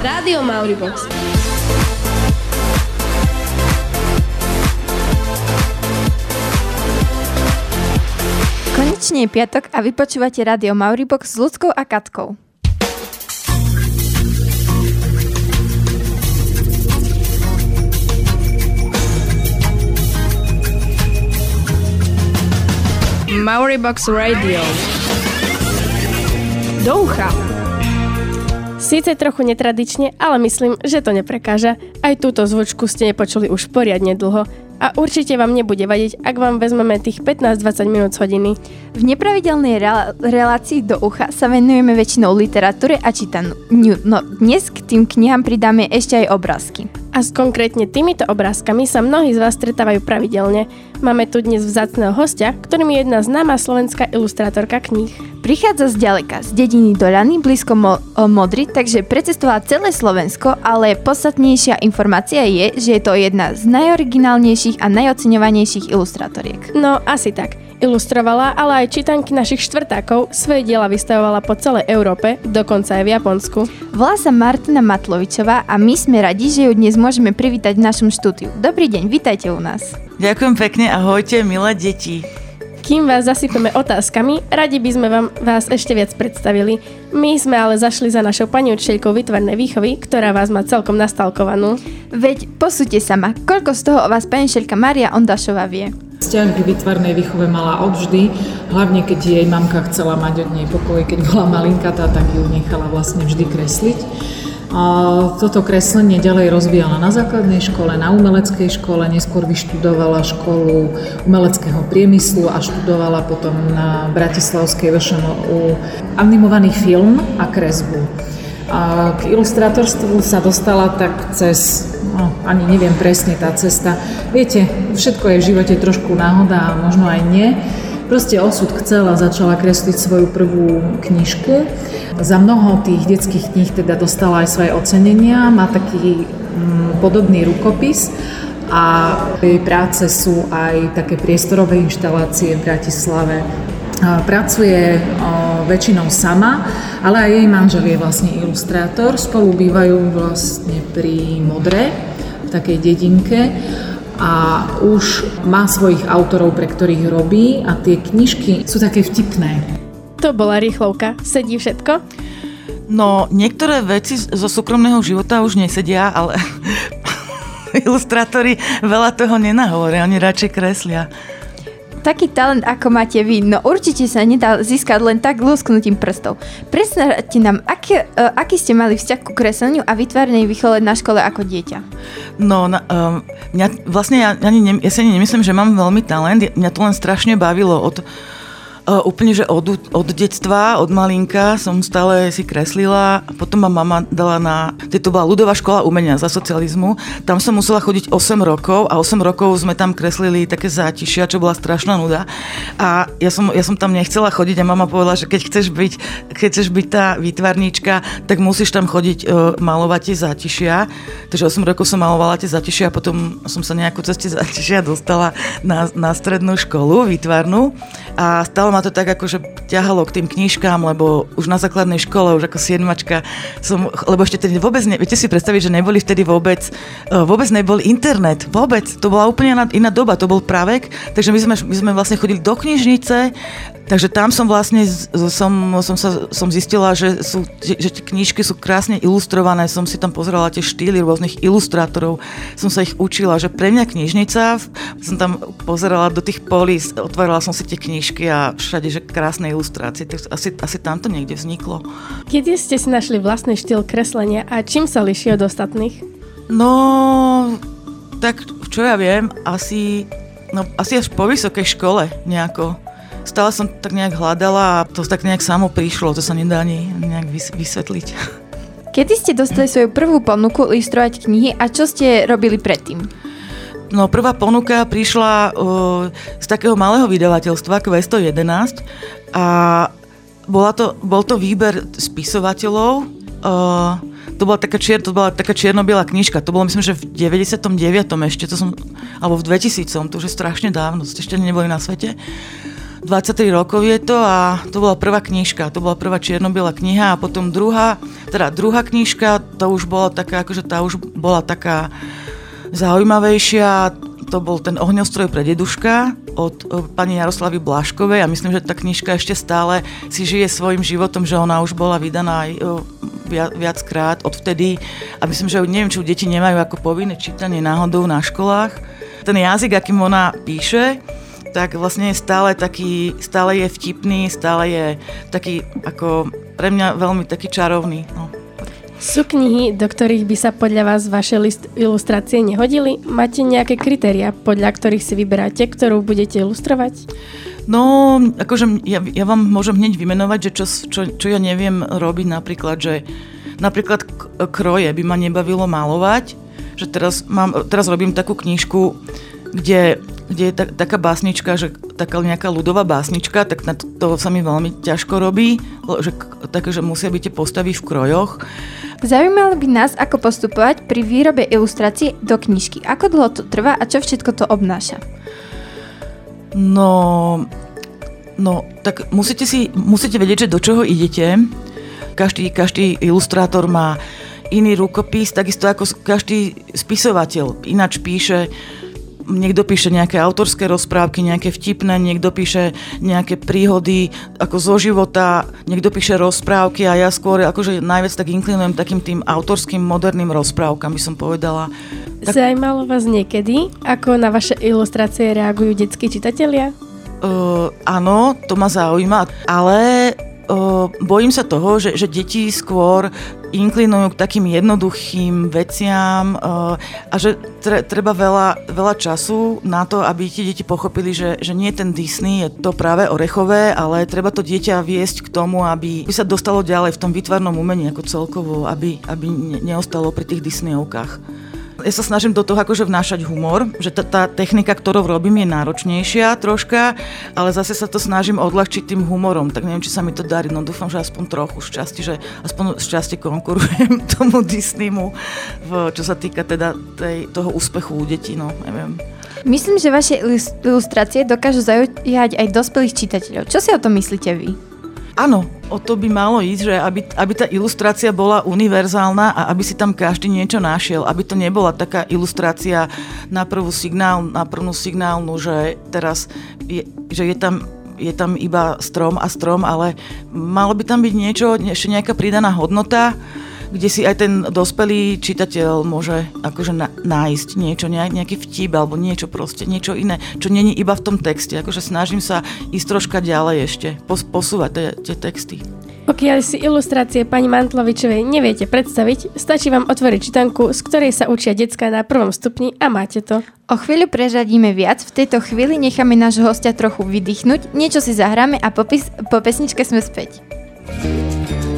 Rádio Mauribox. Konečne je piatok a vy počúvate Rádio Mauribox s Ľudskou a Katkou. Mauribox Radio. Do ucha. Síce trochu netradične, ale myslím, že to neprekáža. Aj túto zvučku ste nepočuli už poriadne dlho a určite vám nebude vadiť, ak vám vezmeme tých 15-20 minút z hodiny. V nepravidelnej rel- relácii do ucha sa venujeme väčšinou literatúre a čítaniu. No dnes k tým knihám pridáme ešte aj obrázky. A s konkrétne týmito obrázkami sa mnohí z vás stretávajú pravidelne. Máme tu dnes vzácného hostia, ktorým je jedna známa slovenská ilustrátorka kníh. Prichádza z ďaleka, z dediny Dolany, blízko Mo- Modry, takže precestovala celé Slovensko, ale podstatnejšia informácia je, že je to jedna z najoriginálnejších a najoceňovanejších ilustrátoriek. No, asi tak. Ilustrovala, ale aj čítanky našich štvrtákov, svoje diela vystavovala po celej Európe, dokonca aj v Japonsku. Volá sa Martina Matlovičová a my sme radi, že ju dnes môžeme privítať v našom štúdiu. Dobrý deň, vítajte u nás. Ďakujem pekne, ahojte, milé deti. Kým vás zasypeme otázkami, radi by sme vám vás ešte viac predstavili. My sme ale zašli za našou pani učiteľkou vytvarnej výchovy, ktorá vás má celkom nastalkovanú. Veď posúďte sama, koľko z toho o vás pani učiteľka Maria Ondašová vie. Vzťah k vytvarnej výchove mala odvždy, hlavne keď jej mamka chcela mať od nej pokoj, keď bola malinkatá, tak ju nechala vlastne vždy kresliť. A toto kreslenie ďalej rozvíjala na základnej škole, na umeleckej škole, neskôr vyštudovala školu umeleckého priemyslu a študovala potom na Bratislavskej VŠMU animovaný film a kresbu. A k ilustrátorstvu sa dostala tak cez, no, ani neviem presne tá cesta. Viete, všetko je v živote trošku náhoda a možno aj nie. Proste osud chcela, začala kresliť svoju prvú knižku. Za mnoho tých detských kníh teda dostala aj svoje ocenenia, má taký mm, podobný rukopis a jej práce sú aj také priestorové inštalácie v Bratislave. Pracuje väčšinou sama, ale aj jej manžel je vlastne ilustrátor. Spolu bývajú vlastne pri Modre, v takej dedinke a už má svojich autorov, pre ktorých robí a tie knižky sú také vtipné. To bola rýchlovka. Sedí všetko? No, niektoré veci zo súkromného života už nesedia, ale ilustrátori veľa toho nenahovoria, oni radšej kreslia taký talent, ako máte vy, no určite sa nedá získať len tak lusknutím prstov. Predstavte nám, aký, uh, aký ste mali vzťah ku kresleniu a vytvarnej výchove na škole ako dieťa? No, na, um, mňa, vlastne ja, ani ne, ja si ani nemyslím, že mám veľmi talent, mňa to len strašne bavilo od úplne, že od, od detstva, od malinka som stále si kreslila. Potom ma mama dala na... To bola ľudová škola umenia za socializmu. Tam som musela chodiť 8 rokov a 8 rokov sme tam kreslili také zátišia, čo bola strašná nuda. A ja som, ja som tam nechcela chodiť a mama povedala, že keď chceš byť, keď chceš byť tá výtvarníčka, tak musíš tam chodiť uh, malovať tie zátišia. Takže 8 rokov som malovala tie zátišia a potom som sa nejako cez tie zátišia dostala na, na strednú školu výtvarnú a stále ma to tak akože ťahalo k tým knižkám, lebo už na základnej škole, už ako siedmačka som, lebo ešte tedy vôbec, ne, viete si predstaviť, že neboli vtedy vôbec, e, vôbec nebol internet, vôbec, to bola úplne iná, iná doba, to bol pravek, takže my sme, my sme vlastne chodili do knižnice, takže tam som vlastne, som, som, sa, som zistila, že, sú, že tie knižky sú krásne ilustrované, som si tam pozerala tie štýly rôznych ilustrátorov, som sa ich učila, že pre mňa knižnica, som tam pozerala do tých polí, otvárala som si tie knižky a všade, že krásne ilustrácie, tak asi, asi tam to niekde vzniklo. Kedy ste si našli vlastný štýl kreslenia a čím sa liší od ostatných? No, tak čo ja viem, asi, no, asi až po vysokej škole nejako. Stále som tak nejak hľadala a to tak nejak samo prišlo, to sa nedá ani nejak vysvetliť. Kedy ste dostali svoju prvú ponuku ilustrovať knihy a čo ste robili predtým? No prvá ponuka prišla uh, z takého malého vydavateľstva Q111 a bola to, bol to výber spisovateľov. Uh, to bola taká, čier, to bola taká čierno-biela knižka. To bolo myslím, že v 99. ešte, to som, alebo v 2000, to už je strašne dávno, ste ešte neboli na svete. 23 rokov je to a to bola prvá knižka, to bola prvá čierno-biela kniha a potom druhá, teda druhá knižka, to už bola taká, akože tá už bola taká zaujímavejšia, to bol ten ohňostroj pre deduška od pani Jaroslavy Blaškovej a myslím, že tá knižka ešte stále si žije svojim životom, že ona už bola vydaná aj viackrát odvtedy a myslím, že neviem, či deti nemajú ako povinné čítanie náhodou na školách. Ten jazyk, akým ona píše, tak vlastne je stále taký, stále je vtipný, stále je taký ako pre mňa veľmi taký čarovný. No. Sú knihy, do ktorých by sa podľa vás vaše list, ilustrácie nehodili? Máte nejaké kritéria, podľa ktorých si vyberáte, ktorú budete ilustrovať? No, akože ja, ja vám môžem hneď vymenovať, že čo, čo, čo ja neviem robiť napríklad, že napríklad kroje by ma nebavilo malovať, že teraz, mám, teraz robím takú knižku, kde kde je ta, taká básnička, že taká nejaká ľudová básnička, tak na to, to sa mi veľmi ťažko robí, že, také, že musia byť tie postavy v krojoch. Zaujímalo by nás, ako postupovať pri výrobe ilustrácie do knižky. Ako dlho to trvá a čo všetko to obnáša? No, no tak musíte, si, musíte vedieť, že do čoho idete. Každý, každý ilustrátor má iný rukopis, takisto ako každý spisovateľ ináč píše niekto píše nejaké autorské rozprávky, nejaké vtipné, niekto píše nejaké príhody ako zo života, niekto píše rozprávky a ja skôr akože najviac tak inklinujem takým tým autorským moderným rozprávkam, by som povedala. Tak... Zajímalo vás niekedy, ako na vaše ilustrácie reagujú detskí čitatelia? Uh, áno, to ma zaujíma, ale bojím sa toho, že, že deti skôr inklinujú k takým jednoduchým veciam a že tre, treba veľa, veľa času na to, aby tie deti pochopili, že, že nie ten Disney je to práve orechové, ale treba to dieťa viesť k tomu, aby sa dostalo ďalej v tom výtvarnom umení ako celkovo, aby, aby neostalo pri tých Disneyovkách. Ja sa snažím do toho akože vnášať humor, že tá, tá technika, ktorou robím, je náročnejšia troška, ale zase sa to snažím odľahčiť tým humorom, tak neviem, či sa mi to darí, no dúfam, že aspoň trochu šťastie, že aspoň šťastie konkurujem tomu Disneymu, v, čo sa týka teda tej, toho úspechu u detí, no neviem. Myslím, že vaše ilustrácie dokážu zaujať aj dospelých čitateľov. Čo si o tom myslíte vy? Áno, o to by malo ísť, že aby, aby tá ilustrácia bola univerzálna a aby si tam každý niečo našiel, aby to nebola taká ilustrácia na prvú signál, na prvú signálnu, že teraz je, že je tam je tam iba strom a strom, ale malo by tam byť niečo, ešte nejaká pridaná hodnota, kde si aj ten dospelý čitateľ môže akože na, nájsť niečo, nejaký vtip alebo niečo proste, niečo iné, čo není iba v tom texte. Akože snažím sa ísť troška ďalej ešte, pos, posúvať tie, tie texty. Pokiaľ si ilustrácie pani Mantlovičovej neviete predstaviť, stačí vám otvoriť čítanku, z ktorej sa učia decka na prvom stupni a máte to. O chvíľu prežadíme viac, v tejto chvíli necháme nášho hostia trochu vydýchnuť, niečo si zahráme a po, pis- po pesničke sme späť.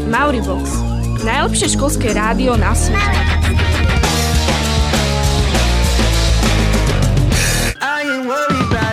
Mauribox. Najlepšie školské rádio na svete.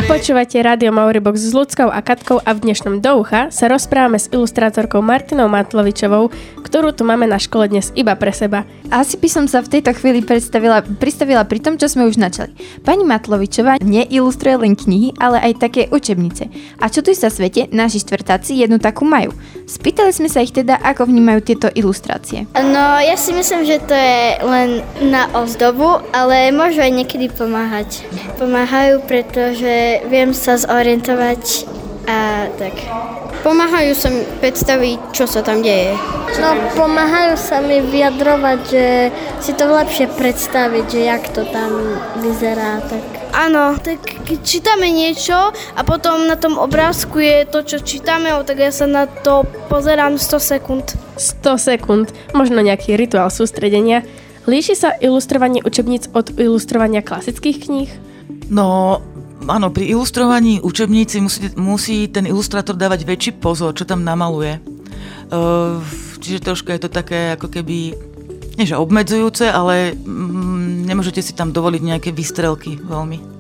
Počúvate Rádio Mauribox s Ľudskou a Katkou a v dnešnom Doucha sa rozprávame s ilustrátorkou Martinou Matlovičovou, ktorú tu máme na škole dnes iba pre seba. Asi by som sa v tejto chvíli predstavila, pristavila pri tom, čo sme už načali. Pani Matlovičová neilustruje len knihy, ale aj také učebnice. A čo tu sa svete, naši štvrtáci jednu takú majú. Spýtali sme sa ich teda, ako vnímajú tieto ilustrácie. No, ja si myslím, že to je len na ozdobu, ale môžu aj niekedy pomáhať. Pomáhajú, pretože viem sa zorientovať a tak. Pomáhajú sa mi predstaviť, čo sa tam deje. No, pomáhajú sa mi vyjadrovať, že si to lepšie predstaviť, že jak to tam vyzerá. Tak. Áno, tak keď čítame niečo a potom na tom obrázku je to, čo čítame, tak ja sa na to pozerám 100 sekúnd. 100 sekúnd, možno nejaký rituál sústredenia. Líši sa ilustrovanie učebníc od ilustrovania klasických kníh? No, áno, pri ilustrovaní učebníci musí, musí ten ilustrátor dávať väčší pozor, čo tam namaluje. Uh, čiže troška je to také ako keby, nie že obmedzujúce, ale mm, nemôžete si tam dovoliť nejaké vystrelky veľmi.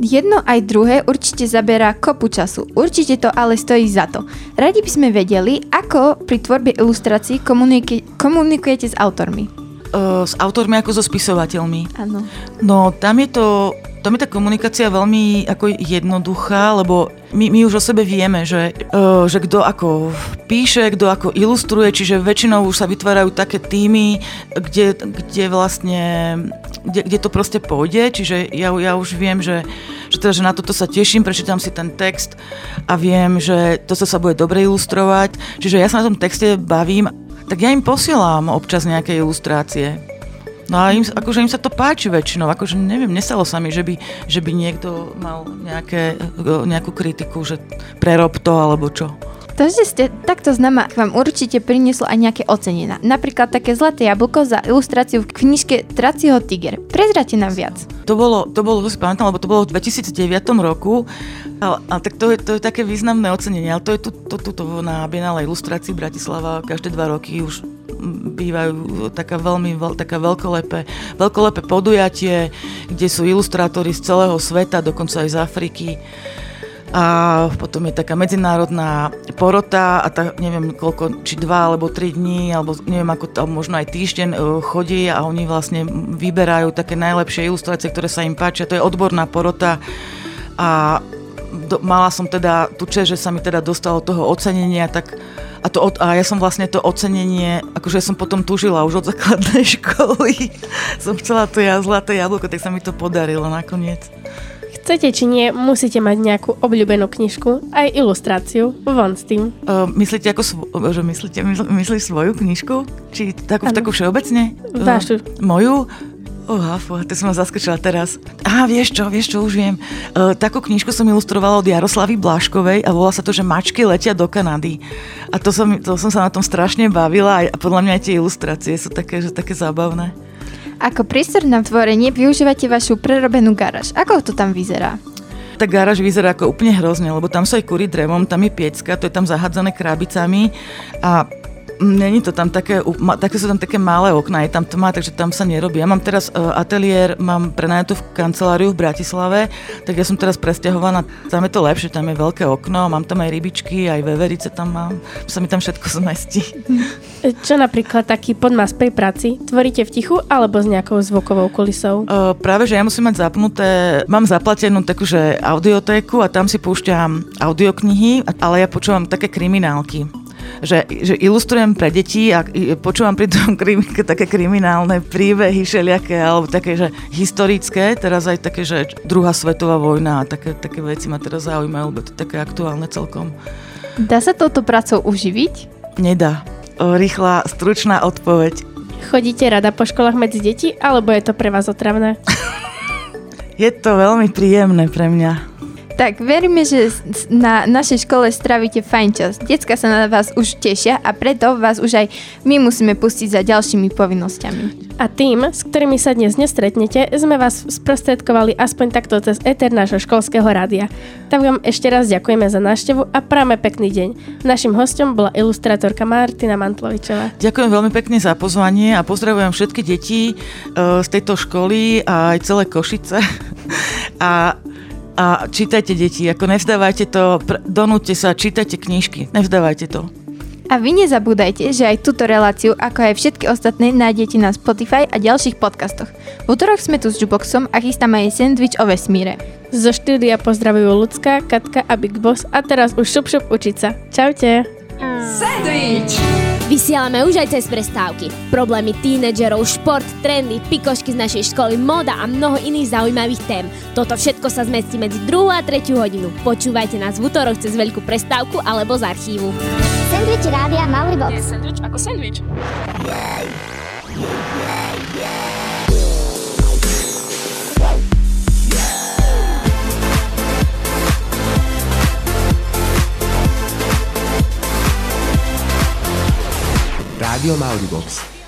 Jedno aj druhé určite zaberá kopu času. Určite to ale stojí za to. Radi by sme vedeli, ako pri tvorbe ilustrácií komunikujete, komunikujete s autormi. Uh, s autormi ako so spisovateľmi? Áno. No, tam je to Tam je tá komunikácia veľmi ako jednoduchá, lebo my, my už o sebe vieme, že, uh, že kto ako píše, kto ako ilustruje, čiže väčšinou už sa vytvárajú také týmy, kde, kde vlastne, kde, kde to proste pôjde, čiže ja, ja už viem, že, že, teda, že na toto sa teším, prečítam si ten text a viem, že to sa bude dobre ilustrovať, čiže ja sa na tom texte bavím, tak ja im posielam občas nejaké ilustrácie. No a im, akože im sa to páči väčšinou, akože neviem, nestalo sa mi, že by, že by niekto mal nejaké, nejakú kritiku, že prerob to alebo čo. To, že ste takto známa, vám určite prinieslo aj nejaké ocenenia. Napríklad také zlaté jablko za ilustráciu v knižke Tracieho tiger. Prezrate nám viac. To bolo, to bolo, to si pamätám, lebo to bolo v 2009 roku, ale, ale tak to je, to je také významné ocenenie, ale to je tu, to, to, to na Bienale ilustrácii Bratislava každé dva roky už bývajú taká veľmi veľ, taká veľkolepé, veľkolepé podujatie, kde sú ilustrátori z celého sveta, dokonca aj z Afriky a potom je taká medzinárodná porota a tá, neviem koľko, či dva alebo tri dní, alebo neviem ako, alebo možno aj týždeň e, chodí a oni vlastne vyberajú také najlepšie ilustrácie, ktoré sa im páčia. To je odborná porota a do, mala som teda tu čest, že sa mi teda dostalo toho ocenenia, tak a, to, a ja som vlastne to ocenenie, akože som potom tužila už od základnej školy. som chcela to ja zlaté jablko, tak sa mi to podarilo nakoniec. Chcete či nie, musíte mať nejakú obľúbenú knižku, aj ilustráciu, von s tým. Uh, myslíte, ako svo, že myslíte, mysl, myslíš svoju knižku? Či takú, takú všeobecne? Vášu. Uh, moju? Oha, fú, to som ma zaskočila teraz. Á, vieš čo, vieš čo, už viem. Uh, takú knižku som ilustrovala od Jaroslavy Bláškovej a volá sa to, že Mačky letia do Kanady. A to som, to som sa na tom strašne bavila a podľa mňa aj tie ilustrácie sú také, že také zábavné. Ako prístor na tvorenie využívate vašu prerobenú garáž. Ako to tam vyzerá? tá garáž vyzerá ako úplne hrozne, lebo tam sa aj kúri drevom, tam je piecka, to je tam zahádzané krábicami a Není to tam také, také sú tam také malé okná, je tam tma, takže tam sa nerobí. Ja mám teraz uh, ateliér, mám prenajatú v kanceláriu v Bratislave, tak ja som teraz presťahovaná, tam je to lepšie, tam je veľké okno, mám tam aj rybičky, aj veverice tam mám, sa mi tam všetko zmestí. Čo napríklad taký podmas pri práci? Tvoríte v tichu alebo s nejakou zvukovou kulisou? Uh, práve, že ja musím mať zapnuté, mám zaplatenú takú, že audiotéku a tam si púšťam audioknihy, ale ja počúvam také kriminálky že, že ilustrujem pre deti a počúvam pri tom krim, také kriminálne príbehy všelijaké, alebo také, že historické, teraz aj také, že druhá svetová vojna a také, také veci ma teraz zaujímajú, lebo to je také aktuálne celkom. Dá sa touto prácou uživiť? Nedá. Rýchla, stručná odpoveď. Chodíte rada po školách medzi deti, alebo je to pre vás otravné? je to veľmi príjemné pre mňa. Tak veríme, že na našej škole stravíte fajn čas. Decka sa na vás už tešia a preto vás už aj my musíme pustiť za ďalšími povinnosťami. A tým, s ktorými sa dnes nestretnete, sme vás sprostredkovali aspoň takto cez Eter nášho školského rádia. Tak vám ešte raz ďakujeme za návštevu a práve pekný deň. Našim hostom bola ilustrátorka Martina Mantlovičová. Ďakujem veľmi pekne za pozvanie a pozdravujem všetky deti uh, z tejto školy a aj celé Košice. a a čítajte deti, ako nevzdávajte to, donúte sa, čítajte knižky, nevzdávajte to. A vy nezabúdajte, že aj túto reláciu, ako aj všetky ostatné, nájdete na Spotify a ďalších podcastoch. V útorok sme tu s Juboxom a chystáme aj sandwich o vesmíre. Zo štúdia pozdravujú Lucka, Katka a Big Boss a teraz už šup šup učiť sa. Čaute! Sandwich! Vysielame už aj cez prestávky. Problémy tínedžerov, šport, trendy, pikošky z našej školy, moda a mnoho iných zaujímavých tém. Toto všetko sa zmestí medzi 2 a 3 hodinu. Počúvajte nás v útorok cez veľkú prestávku alebo z archívu. Sandwich rádia Malý box. Je sandwich ako sandwich. Radio Mauribox.